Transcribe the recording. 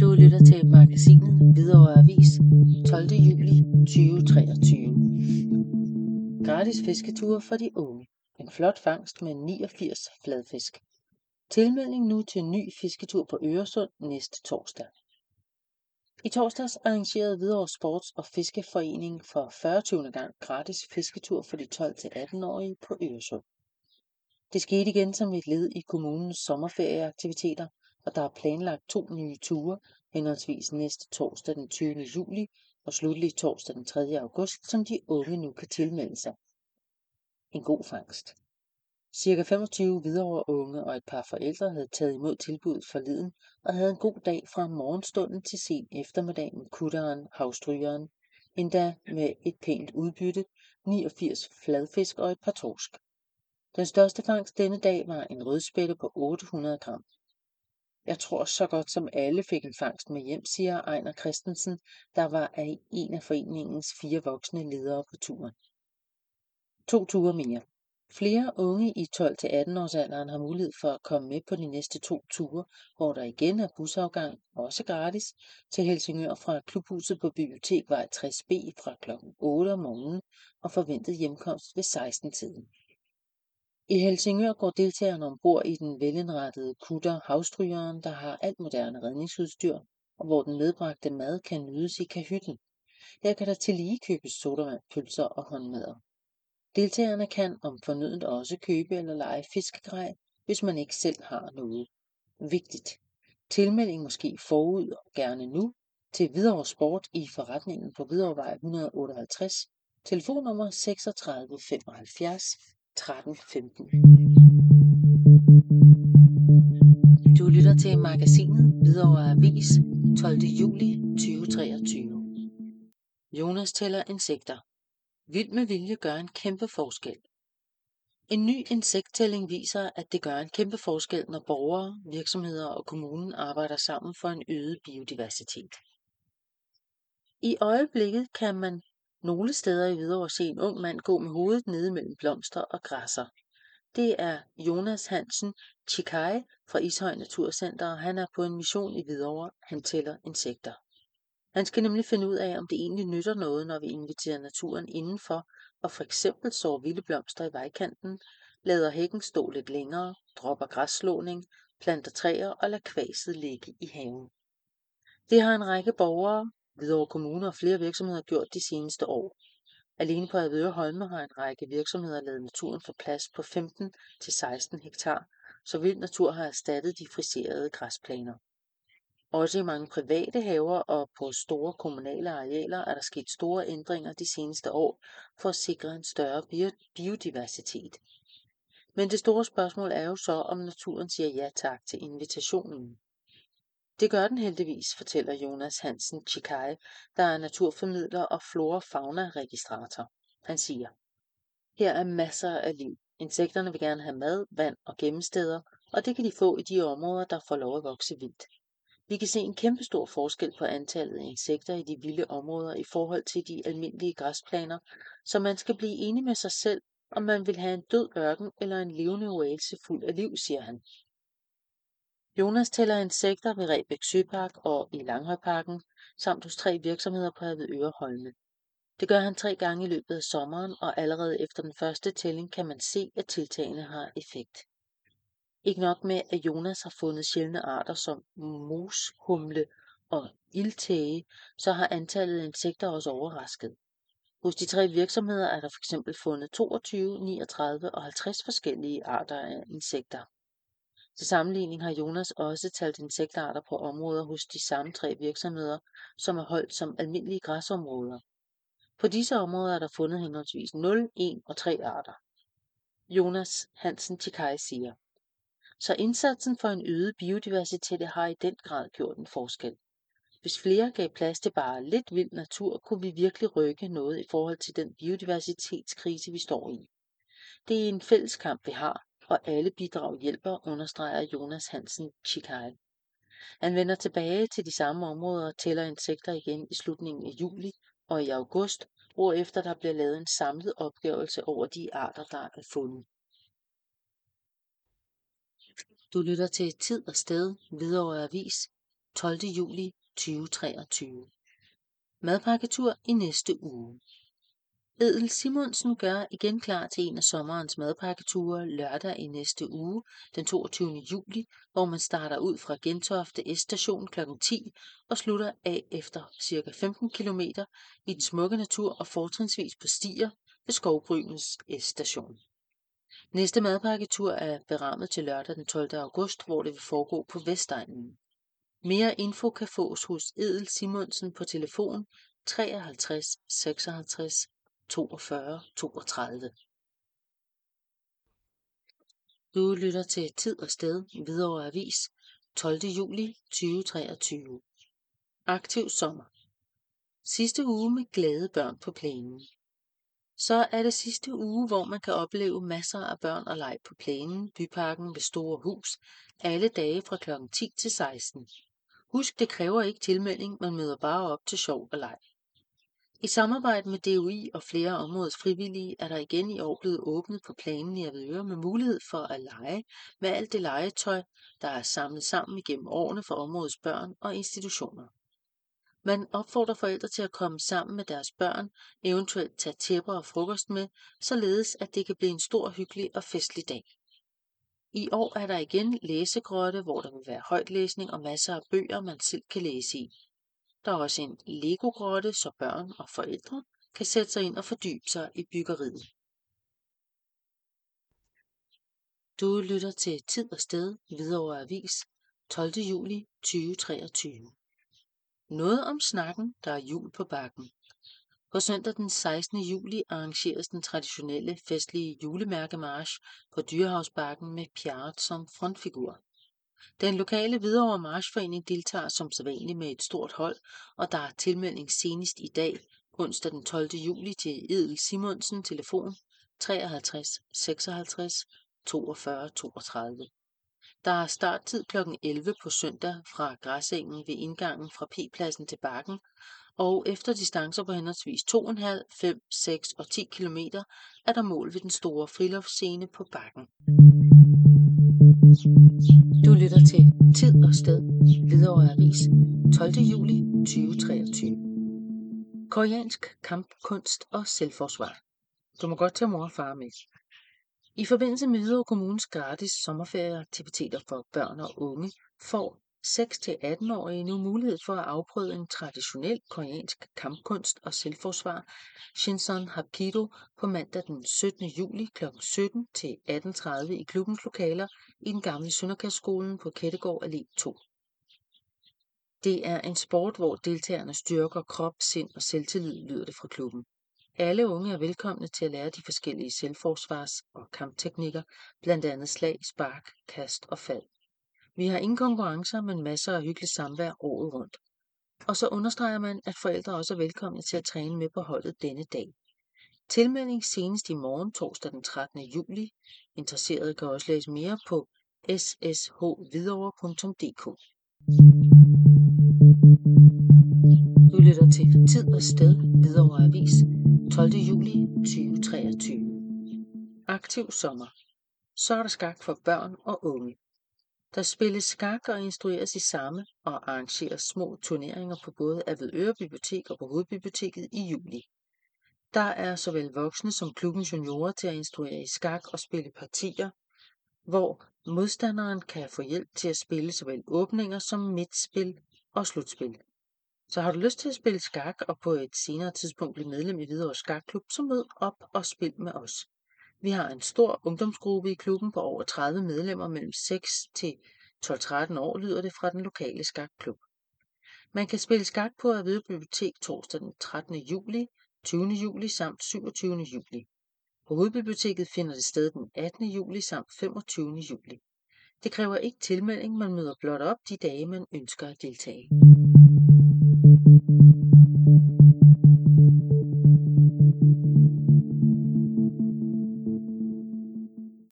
Du lytter til magasinet Hvidovre Avis 12. juli 2023. Gratis fisketure for de unge. En flot fangst med 89 fladfisk. Tilmelding nu til ny fisketur på Øresund næste torsdag. I torsdags arrangerede Hvidovre Sports- og Fiskeforening for 40. gang gratis fisketur for de 12-18-årige på Øresund. Det skete igen som et led i kommunens sommerferieaktiviteter, og der er planlagt to nye ture, henholdsvis næste torsdag den 20. juli og slutlig torsdag den 3. august, som de unge nu kan tilmelde sig. En god fangst. Cirka 25 videre unge og et par forældre havde taget imod tilbuddet forleden og havde en god dag fra morgenstunden til sen eftermiddag med kutteren, havstrygeren, endda med et pænt udbytte, 89 fladfisk og et par torsk. Den største fangst denne dag var en rødspætte på 800 gram. Jeg tror så godt som alle fik en fangst med hjem, siger Ejner Christensen, der var af en af foreningens fire voksne ledere på turen. To ture mere. Flere unge i 12-18 års alderen har mulighed for at komme med på de næste to ture, hvor der igen er busafgang, også gratis, til Helsingør fra klubhuset på Bibliotekvej 60B fra kl. 8 om morgenen og forventet hjemkomst ved 16-tiden. I Helsingør går deltagerne ombord i den velindrettede kutter Havstrygeren, der har alt moderne redningsudstyr, og hvor den medbragte mad kan nydes i kahytten. Her kan der tillige købes sodavand, pølser og håndmadder. Deltagerne kan om fornødent også købe eller lege fiskegrej, hvis man ikke selv har noget. Vigtigt. Tilmelding måske forud og gerne nu til Hvidovre Sport i forretningen på Hvidovrevej 158, telefonnummer 36 75 13.15. Du lytter til magasinet Hvidovre Avis 12. juli 2023. Jonas tæller insekter. Vild med vilje gør en kæmpe forskel. En ny insekttælling viser, at det gør en kæmpe forskel, når borgere, virksomheder og kommunen arbejder sammen for en øget biodiversitet. I øjeblikket kan man nogle steder i Hvidovre se en ung mand gå med hovedet nede mellem blomster og græsser. Det er Jonas Hansen Chikai fra Ishøj Naturcenter, og han er på en mission i Hvidovre. Han tæller insekter. Han skal nemlig finde ud af, om det egentlig nytter noget, når vi inviterer naturen indenfor og for eksempel sår vilde blomster i vejkanten, lader hækken stå lidt længere, dropper græsslåning, planter træer og lader kvaset ligge i haven. Det har en række borgere, Hvidovre Kommune og flere virksomheder gjort de seneste år. Alene på Avedøre Holme har en række virksomheder lavet naturen for plads på 15-16 hektar, så vild natur har erstattet de friserede græsplaner. Også i mange private haver og på store kommunale arealer er der sket store ændringer de seneste år for at sikre en større biodiversitet. Men det store spørgsmål er jo så, om naturen siger ja tak til invitationen. Det gør den heldigvis, fortæller Jonas Hansen Chikai, der er naturformidler og flora-fauna-registrator. Han siger, her er masser af liv. Insekterne vil gerne have mad, vand og gemmesteder, og det kan de få i de områder, der får lov at vokse vildt. Vi kan se en kæmpestor forskel på antallet af insekter i de vilde områder i forhold til de almindelige græsplaner, så man skal blive enig med sig selv, om man vil have en død ørken eller en levende oase fuld af liv, siger han. Jonas tæller insekter ved Rebæk Søpark og i Langhøjparken, samt hos tre virksomheder på Avedøre Holme. Det gør han tre gange i løbet af sommeren, og allerede efter den første tælling kan man se, at tiltagene har effekt. Ikke nok med, at Jonas har fundet sjældne arter som moshumle og ildtæge, så har antallet af insekter også overrasket. Hos de tre virksomheder er der fx fundet 22, 39 og 50 forskellige arter af insekter. Til sammenligning har Jonas også talt insektarter på områder hos de samme tre virksomheder, som er holdt som almindelige græsområder. På disse områder er der fundet henholdsvis 0, 1 og 3 arter. Jonas Hansen Chikai siger, så indsatsen for en øget biodiversitet har i den grad gjort en forskel. Hvis flere gav plads til bare lidt vild natur, kunne vi virkelig rykke noget i forhold til den biodiversitetskrise, vi står i. Det er en fælles kamp, vi har, og alle bidrag hjælper, understreger Jonas Hansen Chikai. Han vender tilbage til de samme områder og tæller insekter igen i slutningen af juli og i august, hvorefter der bliver lavet en samlet opgørelse over de arter, der er fundet. Du lytter til Tid og Sted, Hvidovre Avis, 12. juli 2023. Madpakketur i næste uge. Edel Simonsen gør igen klar til en af sommerens madpakketure lørdag i næste uge, den 22. juli, hvor man starter ud fra Gentofte S-station kl. 10 og slutter af efter ca. 15 km i den smukke natur og fortrinsvis på stier ved Skovgrynens S-station. Næste madpakketur er berammet til lørdag den 12. august, hvor det vil foregå på Vestegnen. Mere info kan fås hos Edel Simonsen på telefon 53 56 42 32. Du lytter til Tid og Sted, Hvidovre Avis, 12. juli 2023. Aktiv sommer. Sidste uge med glade børn på plænen. Så er det sidste uge, hvor man kan opleve masser af børn og leg på plænen, byparken ved Store Hus, alle dage fra kl. 10 til 16. Husk, det kræver ikke tilmelding, man møder bare op til sjov og leg. I samarbejde med DOI og flere områdets frivillige er der igen i år blevet åbnet på planen i Avedøre med mulighed for at lege med alt det legetøj, der er samlet sammen igennem årene for områdets børn og institutioner. Man opfordrer forældre til at komme sammen med deres børn, eventuelt tage tæpper og frokost med, således at det kan blive en stor, hyggelig og festlig dag. I år er der igen læsegrotte, hvor der vil være højtlæsning og masser af bøger, man selv kan læse i. Der er også en Lego-grotte, så børn og forældre kan sætte sig ind og fordybe sig i byggeriet. Du lytter til Tid og Sted, Hvidovre Avis, 12. juli 2023. Noget om snakken, der er jul på bakken. På søndag den 16. juli arrangeres den traditionelle festlige julemærkemarsch på Dyrehavsbakken med Pjart som frontfigur. Den lokale Hvidovre Marchforening deltager som sædvanligt med et stort hold, og der er tilmelding senest i dag, onsdag den 12. juli til Edel Simonsen, telefon 53 56 42 32. Der er starttid kl. 11 på søndag fra græsengen ved indgangen fra P-pladsen til bakken, og efter distancer på henholdsvis 2,5, 5, 6 og 10 km er der mål ved den store friluftsscene på bakken. Du lytter til Tid og Sted, Hvidovre Avis, 12. juli 2023. Koreansk kampkunst og selvforsvar. Du må godt tage mor og far med. I forbindelse med Hvidovre Kommunes gratis sommerferieaktiviteter for børn og unge, får 6-18-årige nu mulighed for at afprøve en traditionel koreansk kampkunst og selvforsvar, Shinson Hapkido, på mandag den 17. juli kl. 17 til 18.30 i klubbens lokaler i den gamle Sønderkastskolen på Kettegård Allé 2. Det er en sport, hvor deltagerne styrker krop, sind og selvtillid, lyder det fra klubben. Alle unge er velkomne til at lære de forskellige selvforsvars- og kampteknikker, blandt andet slag, spark, kast og fald. Vi har ingen konkurrencer, men masser af hyggeligt samvær året rundt. Og så understreger man, at forældre også er velkomne til at træne med på holdet denne dag. Tilmelding senest i morgen, torsdag den 13. juli. Interesserede kan også læse mere på sshvidovre.dk. Du lytter til Tid og Sted, Hvidovre Avis, 12. juli 2023. Aktiv sommer. Så er der skak for børn og unge. Der spilles skak og instrueres i samme og arrangeres små turneringer på både Avedøre Bibliotek og på Hovedbiblioteket i juli. Der er såvel voksne som klubbens juniorer til at instruere i skak og spille partier, hvor modstanderen kan få hjælp til at spille såvel åbninger som midtspil og slutspil. Så har du lyst til at spille skak og på et senere tidspunkt blive medlem i Hvidovre Skakklub, så mød op og spil med os. Vi har en stor ungdomsgruppe i klubben på over 30 medlemmer mellem 6 til 12-13 år, lyder det fra den lokale skakklub. Man kan spille skak på Avedøre Bibliotek torsdag den 13. juli, 20. juli samt 27. juli. På Hovedbiblioteket finder det sted den 18. juli samt 25. juli. Det kræver ikke tilmelding, man møder blot op de dage, man ønsker at deltage.